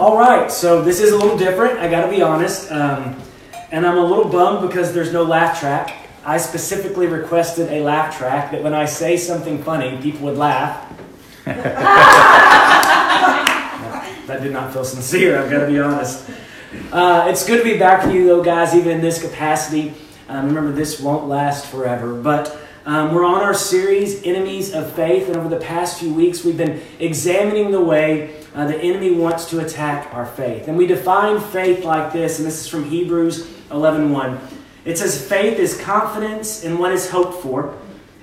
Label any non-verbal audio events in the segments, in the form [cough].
All right, so this is a little different, I gotta be honest. Um, and I'm a little bummed because there's no laugh track. I specifically requested a laugh track that when I say something funny, people would laugh. [laughs] that did not feel sincere, I've gotta be honest. Uh, it's good to be back with you, though, guys, even in this capacity. Um, remember, this won't last forever, but um, we're on our series, Enemies of Faith, and over the past few weeks, we've been examining the way uh, the enemy wants to attack our faith. And we define faith like this, and this is from Hebrews 11.1. It says, Faith is confidence in what is hoped for,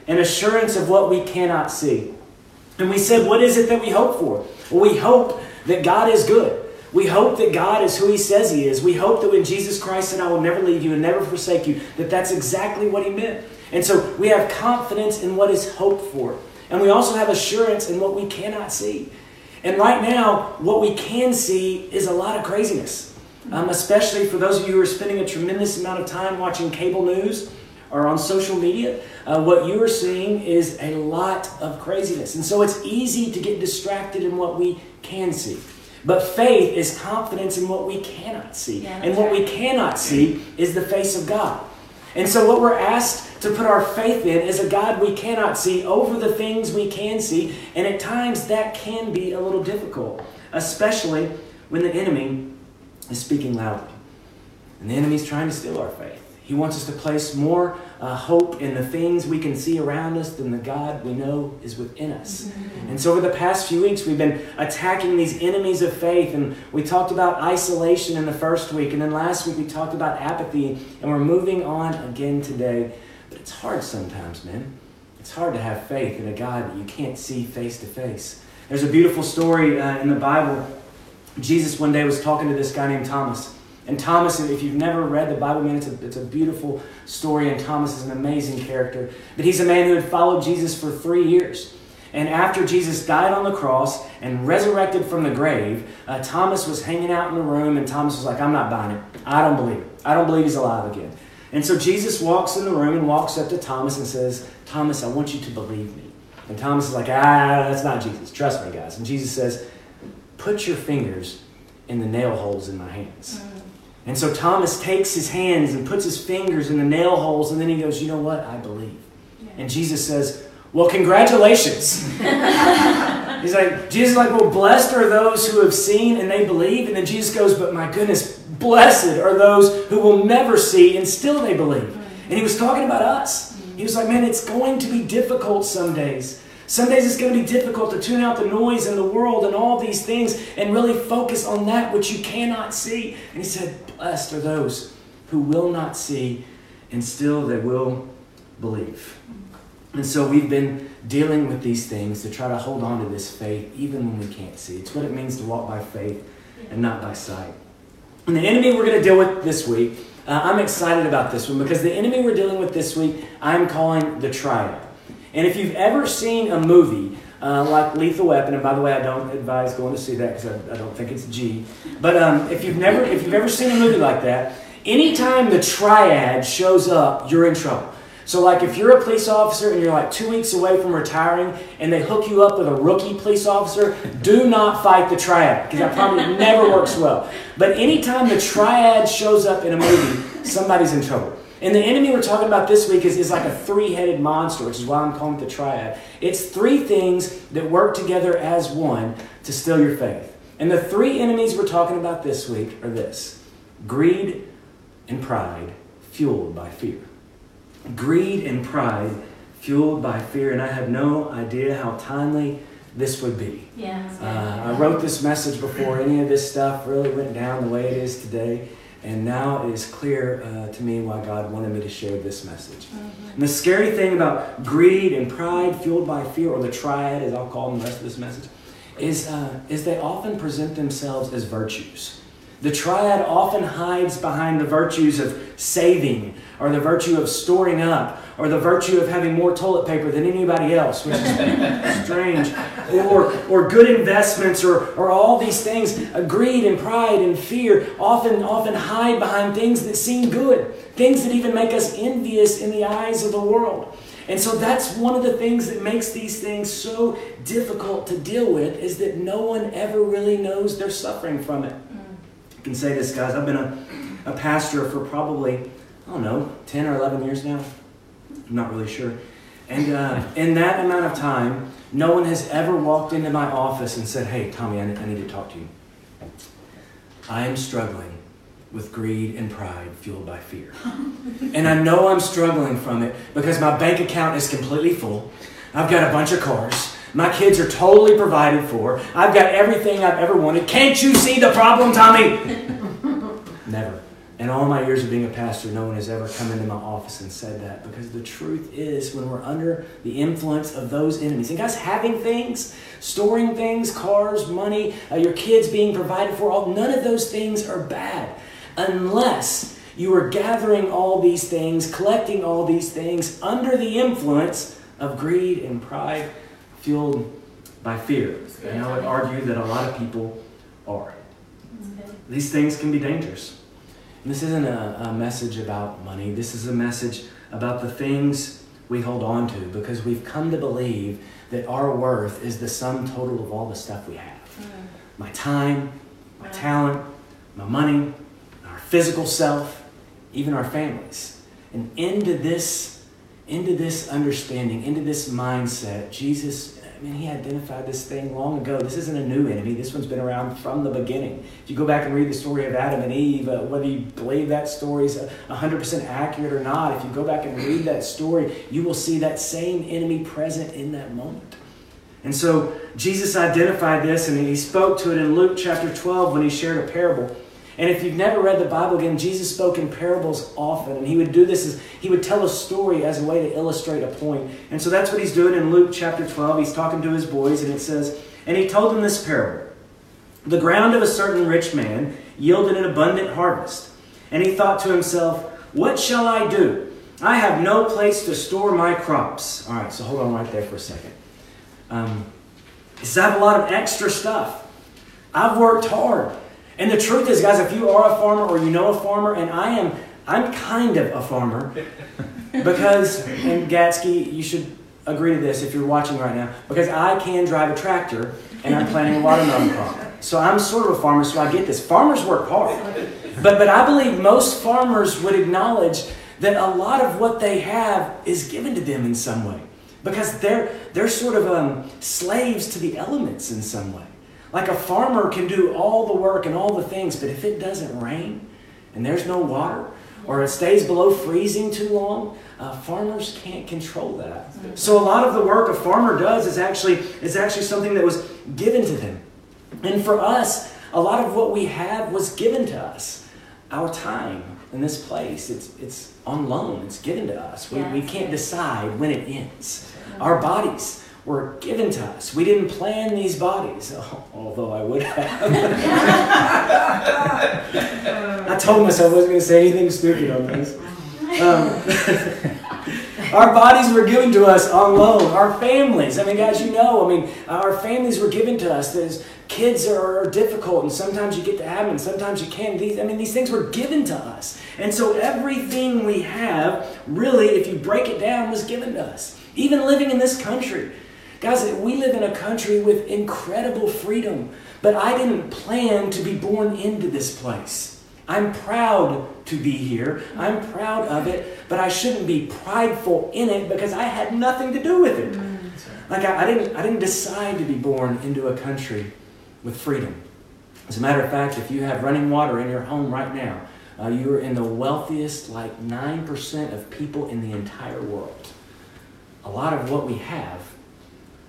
and assurance of what we cannot see. And we said, what is it that we hope for? Well, we hope that God is good. We hope that God is who He says He is. We hope that when Jesus Christ said, I will never leave you and never forsake you, that that's exactly what He meant. And so we have confidence in what is hoped for. And we also have assurance in what we cannot see. And right now, what we can see is a lot of craziness, um, especially for those of you who are spending a tremendous amount of time watching cable news or on social media. Uh, what you are seeing is a lot of craziness. And so it's easy to get distracted in what we can see. But faith is confidence in what we cannot see. Yeah, and what right. we cannot see is the face of God. And so, what we're asked to put our faith in is a God we cannot see over the things we can see. And at times, that can be a little difficult, especially when the enemy is speaking loudly. And the enemy's trying to steal our faith. He wants us to place more uh, hope in the things we can see around us than the God we know is within us. And so, over the past few weeks, we've been attacking these enemies of faith. And we talked about isolation in the first week. And then last week, we talked about apathy. And we're moving on again today. But it's hard sometimes, man. It's hard to have faith in a God that you can't see face to face. There's a beautiful story uh, in the Bible. Jesus one day was talking to this guy named Thomas. And Thomas, if you've never read the Bible, man, it's a, it's a beautiful story, and Thomas is an amazing character. But he's a man who had followed Jesus for three years. And after Jesus died on the cross and resurrected from the grave, uh, Thomas was hanging out in the room, and Thomas was like, I'm not buying it. I don't believe it. I don't believe he's alive again. And so Jesus walks in the room and walks up to Thomas and says, Thomas, I want you to believe me. And Thomas is like, ah, that's not Jesus. Trust me, guys. And Jesus says, Put your fingers in the nail holes in my hands. And so Thomas takes his hands and puts his fingers in the nail holes, and then he goes, You know what? I believe. And Jesus says, Well, congratulations. [laughs] He's like, Jesus is like, Well, blessed are those who have seen and they believe. And then Jesus goes, But my goodness, blessed are those who will never see and still they believe. And he was talking about us. He was like, Man, it's going to be difficult some days. Some days it's going to be difficult to tune out the noise in the world and all these things and really focus on that which you cannot see. And he said, Blessed are those who will not see and still they will believe. And so we've been dealing with these things to try to hold on to this faith even when we can't see. It's what it means to walk by faith and not by sight. And the enemy we're going to deal with this week, uh, I'm excited about this one because the enemy we're dealing with this week, I'm calling the triad. And if you've ever seen a movie uh, like Lethal Weapon, and by the way, I don't advise going to see that because I, I don't think it's G. But um, if you've never, if you've ever seen a movie like that, anytime the triad shows up, you're in trouble. So, like, if you're a police officer and you're like two weeks away from retiring, and they hook you up with a rookie police officer, do not fight the triad because that probably never works well. But anytime the triad shows up in a movie, somebody's in trouble. And the enemy we're talking about this week is, is like a three headed monster, which is why I'm calling it the triad. It's three things that work together as one to steal your faith. And the three enemies we're talking about this week are this greed and pride, fueled by fear. Greed and pride, fueled by fear. And I have no idea how timely this would be. Yeah. Uh, I wrote this message before any of this stuff really went down the way it is today. And now it is clear uh, to me why God wanted me to share this message. And the scary thing about greed and pride fueled by fear, or the triad, as I'll call them the rest of this message, is, uh, is they often present themselves as virtues. The triad often hides behind the virtues of saving, or the virtue of storing up, or the virtue of having more toilet paper than anybody else, which is [laughs] strange, or, or good investments, or, or all these things. Uh, greed and pride and fear often, often hide behind things that seem good, things that even make us envious in the eyes of the world. And so that's one of the things that makes these things so difficult to deal with is that no one ever really knows they're suffering from it. I can say this, guys. I've been a, a pastor for probably, I don't know, 10 or 11 years now. I'm not really sure. And uh, in that amount of time, no one has ever walked into my office and said, Hey, Tommy, I need, I need to talk to you. I am struggling with greed and pride fueled by fear. and I know I'm struggling from it because my bank account is completely full. I've got a bunch of cars. My kids are totally provided for. I've got everything I've ever wanted. Can't you see the problem, Tommy? [laughs] Never. In all my years of being a pastor, no one has ever come into my office and said that because the truth is, when we're under the influence of those enemies, and guys, having things, storing things, cars, money, uh, your kids being provided for, all none of those things are bad unless you are gathering all these things, collecting all these things under the influence of greed and pride fueled by fear. And I would argue that a lot of people are. These things can be dangerous. And this isn't a, a message about money, this is a message about the things we hold on to because we've come to believe that our worth is the sum total of all the stuff we have mm. my time, my talent, my money, our physical self, even our families. And into this, into this understanding, into this mindset, Jesus, I mean, he identified this thing long ago. This isn't a new enemy. This one's been around from the beginning. If you go back and read the story of Adam and Eve, uh, whether you believe that story is 100% accurate or not, if you go back and read that story, you will see that same enemy present in that moment. And so Jesus identified this and he spoke to it in Luke chapter 12 when he shared a parable. And if you've never read the Bible again, Jesus spoke in parables often. And he would do this as he would tell a story as a way to illustrate a point. And so that's what he's doing in Luke chapter 12. He's talking to his boys, and it says, And he told them this parable The ground of a certain rich man yielded an abundant harvest. And he thought to himself, What shall I do? I have no place to store my crops. All right, so hold on right there for a second. Um, I have a lot of extra stuff. I've worked hard. And the truth is, guys, if you are a farmer or you know a farmer, and I am, I'm kind of a farmer, [laughs] because, and Gatsky, you should agree to this if you're watching right now, because I can drive a tractor and I'm planting a watermelon [laughs] crop. So I'm sort of a farmer, so I get this. Farmers work hard. But, but I believe most farmers would acknowledge that a lot of what they have is given to them in some way. Because they're, they're sort of um, slaves to the elements in some way. Like a farmer can do all the work and all the things, but if it doesn't rain and there's no water, or it stays below freezing too long, uh, farmers can't control that. So a lot of the work a farmer does is actually is actually something that was given to them. And for us, a lot of what we have was given to us. Our time in this place, it's it's on loan. It's given to us. We, we can't decide when it ends. Our bodies, were given to us. We didn't plan these bodies, [laughs] although I would have. [laughs] I told myself I wasn't going to say anything stupid on this. Um, [laughs] our bodies were given to us on loan. Our families, I mean, guys, you know, I mean, our families were given to us. There's, kids are, are difficult, and sometimes you get to have them, and sometimes you can't. These, I mean, these things were given to us. And so everything we have, really, if you break it down, was given to us. Even living in this country. Guys, we live in a country with incredible freedom, but I didn't plan to be born into this place. I'm proud to be here. I'm proud of it, but I shouldn't be prideful in it because I had nothing to do with it. Mm. Like I, I didn't, I didn't decide to be born into a country with freedom. As a matter of fact, if you have running water in your home right now, uh, you are in the wealthiest, like 9% of people in the entire world. A lot of what we have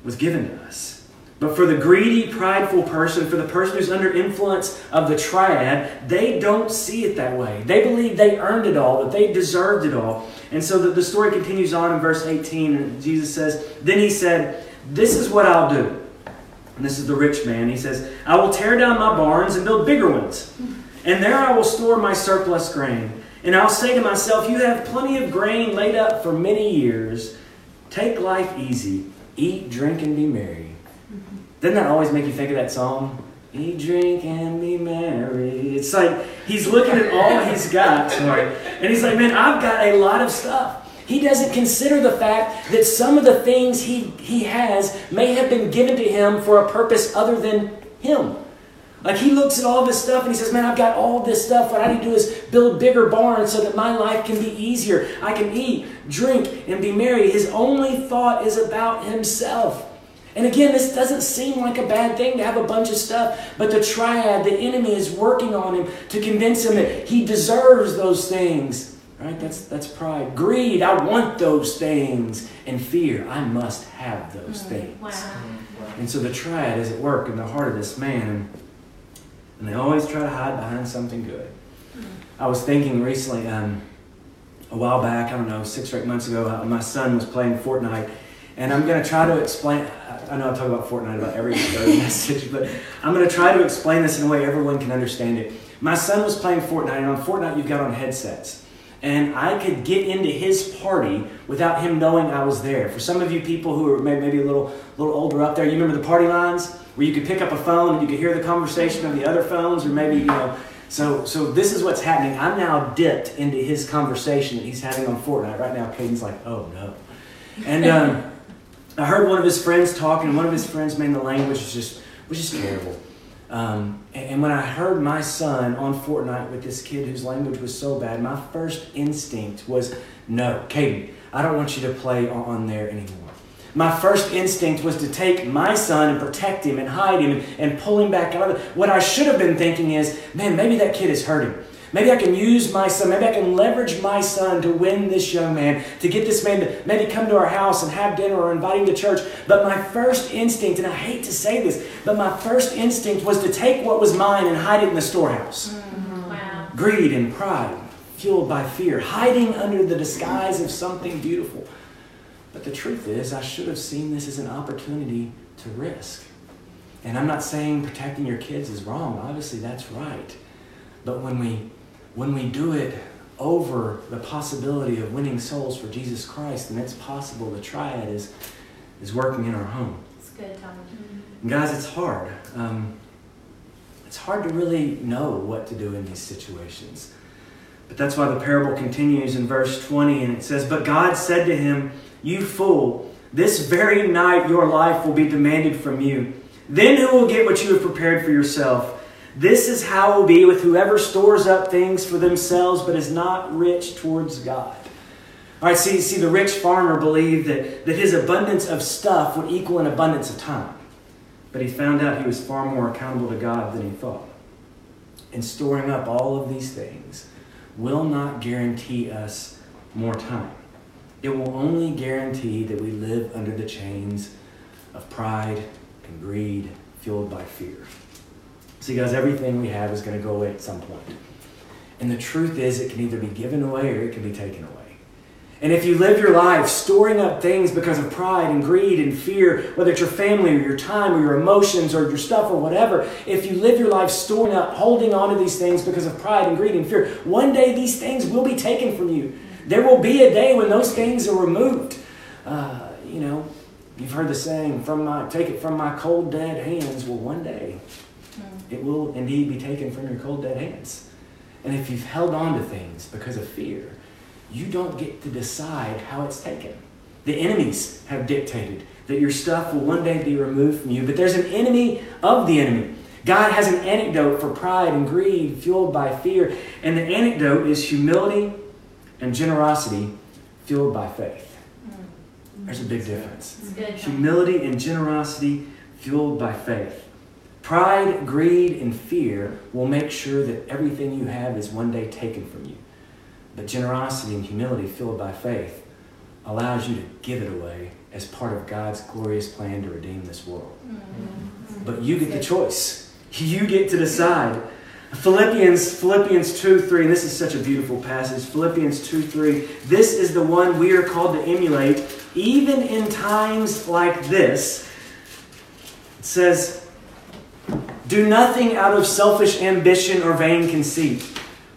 was given to us. But for the greedy, prideful person, for the person who's under influence of the triad, they don't see it that way. They believe they earned it all, that they deserved it all. And so the, the story continues on in verse 18, and Jesus says, Then he said, This is what I'll do. And this is the rich man. He says, I will tear down my barns and build bigger ones. And there I will store my surplus grain. And I'll say to myself, You have plenty of grain laid up for many years. Take life easy Eat, drink, and be merry. Doesn't that always make you think of that song? Eat, drink, and be merry. It's like he's looking at all he's got, sorry, and he's like, man, I've got a lot of stuff. He doesn't consider the fact that some of the things he, he has may have been given to him for a purpose other than him. Like he looks at all this stuff and he says, Man, I've got all this stuff. What I need to do is build bigger barns so that my life can be easier. I can eat, drink, and be merry. His only thought is about himself. And again, this doesn't seem like a bad thing to have a bunch of stuff, but the triad, the enemy, is working on him to convince him that he deserves those things. Right? That's, that's pride. Greed, I want those things. And fear, I must have those mm, things. Wow. And so the triad is at work in the heart of this man. And they always try to hide behind something good. I was thinking recently, um, a while back, I don't know, six or eight months ago, uh, my son was playing Fortnite. And I'm going to try to explain, I know I talk about Fortnite about every [laughs] message, but I'm going to try to explain this in a way everyone can understand it. My son was playing Fortnite, and on Fortnite, you've got on headsets. And I could get into his party without him knowing I was there. For some of you people who are maybe a little, little older up there, you remember the party lines where you could pick up a phone and you could hear the conversation of the other phones, or maybe, you know. So, so this is what's happening. I'm now dipped into his conversation that he's having on Fortnite. Right now, Caden's like, oh no. And um, I heard one of his friends talking, and one of his friends, man, the language was just was just terrible. Um, and, when I heard my son on Fortnite with this kid whose language was so bad, my first instinct was, no, Caden, I don't want you to play on there anymore. My first instinct was to take my son and protect him and hide him and pull him back out of it. What I should have been thinking is, man, maybe that kid is hurting. Maybe I can use my son, maybe I can leverage my son to win this young man, to get this man to maybe come to our house and have dinner or invite him to church. But my first instinct, and I hate to say this, but my first instinct was to take what was mine and hide it in the storehouse. Mm-hmm. Wow. Greed and pride, fueled by fear, hiding under the disguise of something beautiful. But the truth is, I should have seen this as an opportunity to risk. And I'm not saying protecting your kids is wrong. Obviously, that's right. But when we when we do it over the possibility of winning souls for Jesus Christ, then it's possible the triad is, is working in our home. It's good, Tom. And guys, it's hard. Um, it's hard to really know what to do in these situations. But that's why the parable continues in verse 20, and it says, But God said to him, You fool, this very night your life will be demanded from you. Then who will get what you have prepared for yourself? This is how it will be with whoever stores up things for themselves but is not rich towards God. All right, see, see, the rich farmer believed that, that his abundance of stuff would equal an abundance of time. But he found out he was far more accountable to God than he thought. And storing up all of these things will not guarantee us more time. It will only guarantee that we live under the chains of pride and greed fueled by fear. See, guys, everything we have is going to go away at some point. And the truth is, it can either be given away or it can be taken away. And if you live your life storing up things because of pride and greed and fear, whether it's your family or your time or your emotions or your stuff or whatever, if you live your life storing up, holding on to these things because of pride and greed and fear, one day these things will be taken from you. There will be a day when those things are removed. Uh, you know, you've heard the saying, "From my take it from my cold dead hands." Well, one day it will indeed be taken from your cold, dead hands. And if you've held on to things because of fear, you don't get to decide how it's taken. The enemies have dictated that your stuff will one day be removed from you, but there's an enemy of the enemy. God has an antidote for pride and greed fueled by fear, and the antidote is humility and generosity fueled by faith. Mm. There's a big difference. Humility and generosity fueled by faith. Pride, greed, and fear will make sure that everything you have is one day taken from you. But generosity and humility, fueled by faith, allows you to give it away as part of God's glorious plan to redeem this world. Mm-hmm. But you get the choice. [laughs] You get to decide. Philippians, Philippians 2 3, and this is such a beautiful passage. Philippians 2 3. This is the one we are called to emulate, even in times like this. It says, do nothing out of selfish ambition or vain conceit.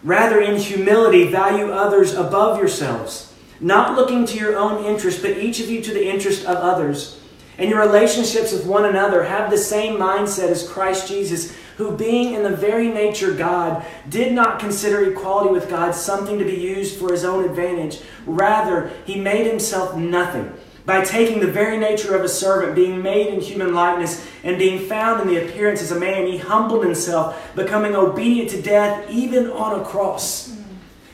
Rather, in humility, value others above yourselves, not looking to your own interest, but each of you to the interest of others. And your relationships with one another have the same mindset as Christ Jesus, who, being in the very nature God, did not consider equality with God something to be used for his own advantage. Rather, he made himself nothing by taking the very nature of a servant, being made in human likeness, and being found in the appearance as a man, he humbled himself, becoming obedient to death, even on a cross.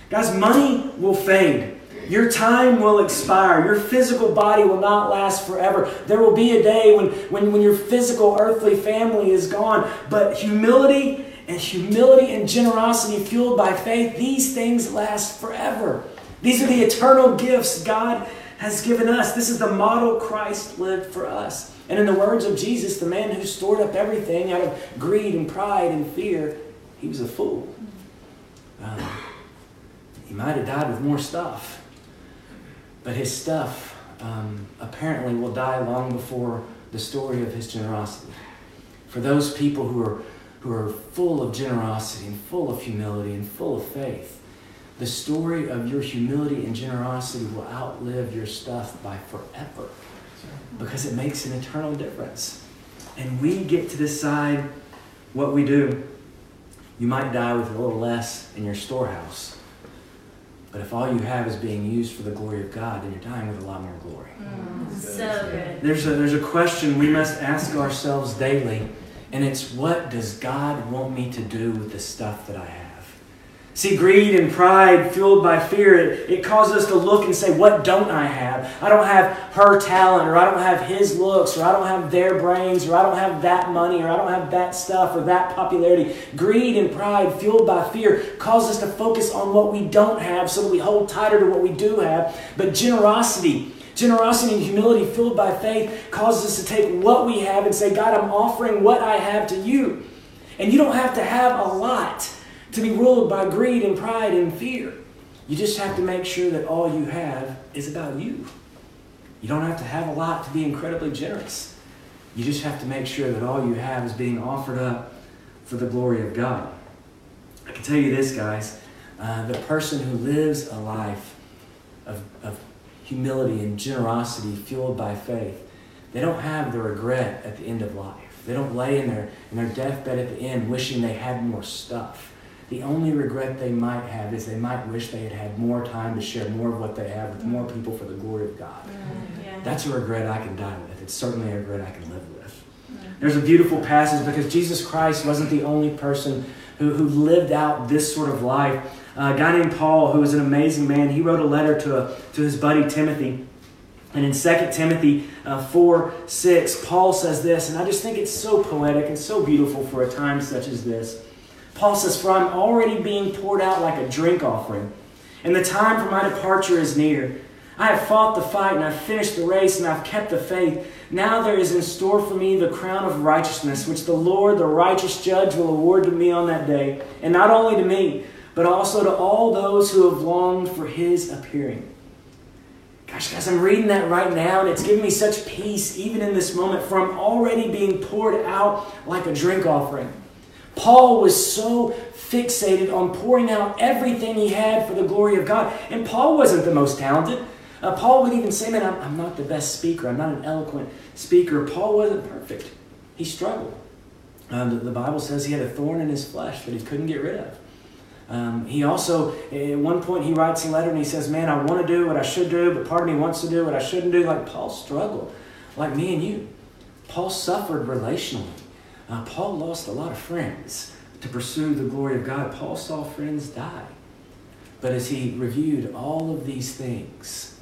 Guys, money will fade. Your time will expire. Your physical body will not last forever. There will be a day when, when, when your physical earthly family is gone. But humility and humility and generosity fueled by faith, these things last forever. These are the eternal gifts God has given us. This is the model Christ lived for us. And in the words of Jesus, the man who stored up everything out of greed and pride and fear, he was a fool. Um, he might have died with more stuff, but his stuff um, apparently will die long before the story of his generosity. For those people who are, who are full of generosity and full of humility and full of faith, the story of your humility and generosity will outlive your stuff by forever because it makes an eternal difference. And we get to decide what we do. You might die with a little less in your storehouse. But if all you have is being used for the glory of God, then you're dying with a lot more glory. Mm, so good. There's a, there's a question we must ask ourselves daily, and it's what does God want me to do with the stuff that I have? See, greed and pride fueled by fear, it, it causes us to look and say, What don't I have? I don't have her talent, or I don't have his looks, or I don't have their brains, or I don't have that money, or I don't have that stuff, or that popularity. Greed and pride fueled by fear cause us to focus on what we don't have so that we hold tighter to what we do have. But generosity, Generosity and humility fueled by faith causes us to take what we have and say, God, I'm offering what I have to you. And you don't have to have a lot to be ruled by greed and pride and fear. You just have to make sure that all you have is about you. You don't have to have a lot to be incredibly generous. You just have to make sure that all you have is being offered up for the glory of God. I can tell you this, guys uh, the person who lives a life of, of humility and generosity fueled by faith, they don't have the regret at the end of life. They don't lay in their, in their deathbed at the end wishing they had more stuff. The only regret they might have is they might wish they had had more time to share more of what they have with more people for the glory of God. Mm, yeah. That's a regret I can die with. It's certainly a regret I can live with. Mm. There's a beautiful passage because Jesus Christ wasn't the only person who, who lived out this sort of life. Uh, a guy named Paul, who was an amazing man, he wrote a letter to, a, to his buddy Timothy. And in 2 Timothy uh, 4 6, Paul says this, and I just think it's so poetic and so beautiful for a time such as this. Paul says, For I'm already being poured out like a drink offering, and the time for my departure is near. I have fought the fight, and I've finished the race, and I've kept the faith. Now there is in store for me the crown of righteousness, which the Lord, the righteous judge, will award to me on that day. And not only to me, but also to all those who have longed for his appearing. Gosh, guys, I'm reading that right now, and it's giving me such peace, even in this moment, for I'm already being poured out like a drink offering. Paul was so fixated on pouring out everything he had for the glory of God. And Paul wasn't the most talented. Uh, Paul would even say, Man, I'm, I'm not the best speaker. I'm not an eloquent speaker. Paul wasn't perfect. He struggled. Um, the, Bible says he had a thorn in his flesh that he couldn't get rid of. Um, he also, at one point, he writes a letter and he says, Man, I want to do what I should do, but part of me wants to do what I shouldn't do. Like Paul struggled, like me and you. Paul suffered relationally. Uh, Paul lost a lot of friends to pursue the glory of God. Paul saw friends die. But as he reviewed all of these things,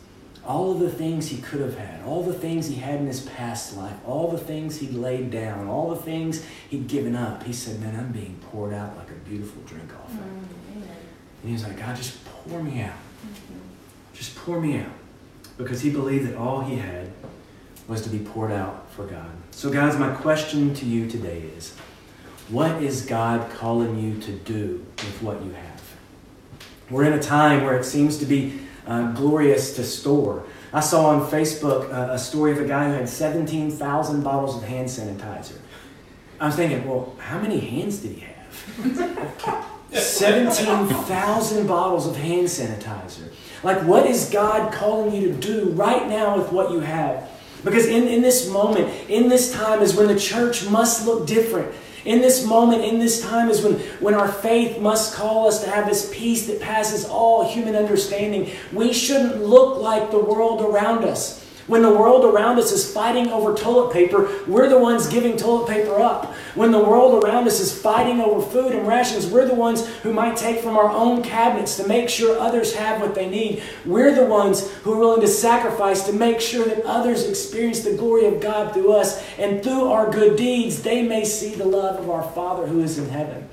all of the things he could have had, all the things he had in his past life, all the things he'd laid down, all the things he'd given up, he said, Man, I'm being poured out like a beautiful drink offering. Mm-hmm. And he was like, God, just pour me out. Mm-hmm. Just pour me out. Because he believed that all he had was to be poured out for God. So, guys, my question to you today is what is God calling you to do with what you have? We're in a time where it seems to be uh, glorious to store. I saw on Facebook uh, a story of a guy who had 17,000 bottles of hand sanitizer. I was thinking, well, how many hands did he have? [laughs] 17,000 bottles of hand sanitizer. Like, what is God calling you to do right now with what you have? Because in, in this moment, in this time, is when the church must look different. In this moment, in this time, is when, when our faith must call us to have this peace that passes all human understanding. We shouldn't look like the world around us. When the world around us is fighting over toilet paper, we're the ones giving toilet paper up. When the world around us is fighting over food and rations, we're the ones who might take from our own cabinets to make sure others have what they need. We're the ones who are willing to sacrifice to make sure that others experience the glory of God through us. And through our good deeds, they may see the love of our Father who is in heaven.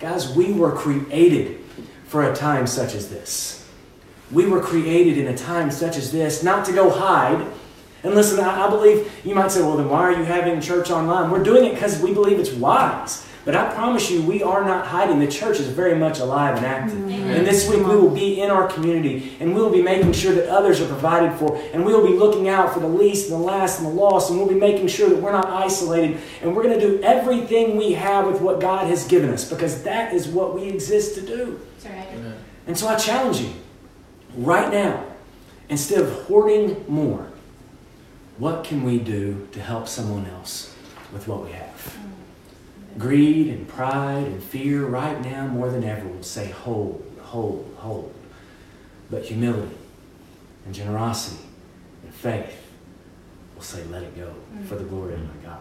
Guys, we were created for a time such as this. We were created in a time such as this, not to go hide. And listen, I, I believe you might say, well, then why are you having church online? We're doing it because we believe it's wise. But I promise you, we are not hiding. The church is very much alive and active. Mm-hmm. Amen. And this week we will be in our community and we will be making sure that others are provided for. And we will be looking out for the least and the last and the lost. And we'll be making sure that we're not isolated. And we're going to do everything we have with what God has given us because that is what we exist to do. Right. And so I challenge you right now, instead of hoarding more, what can we do to help someone else with what we have? Greed and pride and fear, right now, more than ever, would say, hold, hold, hold. But humility and generosity and faith will say, let it go for the glory of my God.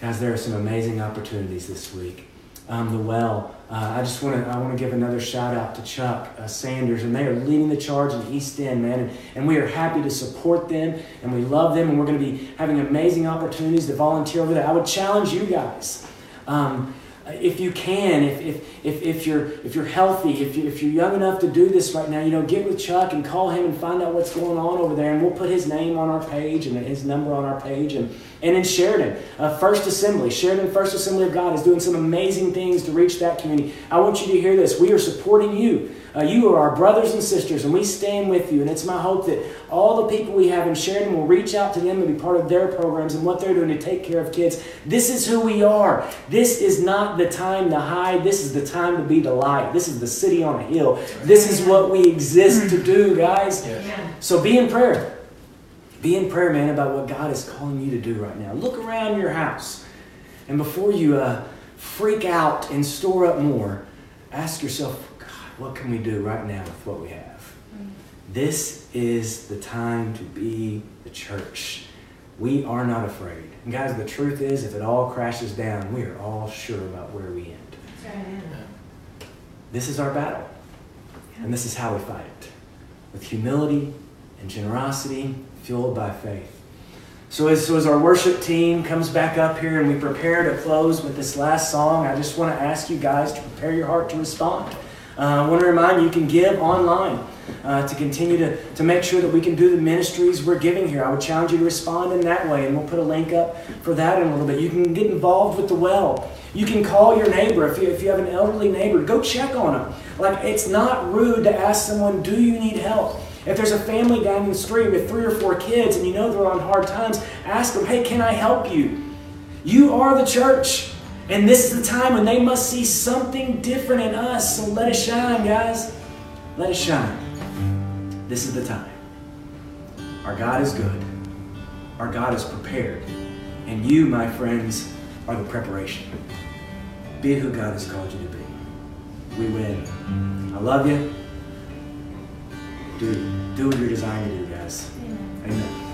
Guys, there are some amazing opportunities this week um, the well. Uh, I just want to I want to give another shout out to Chuck uh, Sanders, and they are leading the charge in East End, man, and, and, we are happy to support them, and we love them, and we're going to be having amazing opportunities to volunteer over there. I would challenge you guys. Um, if you can, if, if, if, if, you're, if you're healthy, if, you, if you're young enough to do this right now, you know, get with Chuck and call him and find out what's going on over there. And we'll put his name on our page and his number on our page. And, and in Sheridan, uh, First Assembly, Sheridan First Assembly of God is doing some amazing things to reach that community. I want you to hear this. We are supporting you. Uh, you are our brothers and sisters, and we stand with you. And it's my hope that all the people we have in Sheridan will reach out to them and be part of their programs and what they're doing to take care of kids. This is who we are. This is not the time to hide. This is the time to be the light. This is the city on a hill. This is what we exist to do, guys. So be in prayer. Be in prayer, man, about what God is calling you to do right now. Look around your house. And before you uh, freak out and store up more, ask yourself, what can we do right now with what we have? Mm. This is the time to be the church. We are not afraid. And guys, the truth is, if it all crashes down, we are all sure about where we end. Right. This is our battle. And this is how we fight it with humility and generosity, fueled by faith. So as, so as our worship team comes back up here and we prepare to close with this last song, I just want to ask you guys to prepare your heart to respond. Uh, I want to remind you, you can give online uh, to continue to, to make sure that we can do the ministries we're giving here. I would challenge you to respond in that way, and we'll put a link up for that in a little bit. You can get involved with the well. You can call your neighbor. If you, if you have an elderly neighbor, go check on them. Like, it's not rude to ask someone, Do you need help? If there's a family down the street with three or four kids and you know they're on hard times, ask them, Hey, can I help you? You are the church. And this is the time when they must see something different in us. So let it shine, guys. Let it shine. This is the time. Our God is good. Our God is prepared. And you, my friends, are the preparation. Be who God has called you to be. We win. I love you. Do, do what you're designed to do, guys. Amen. Amen.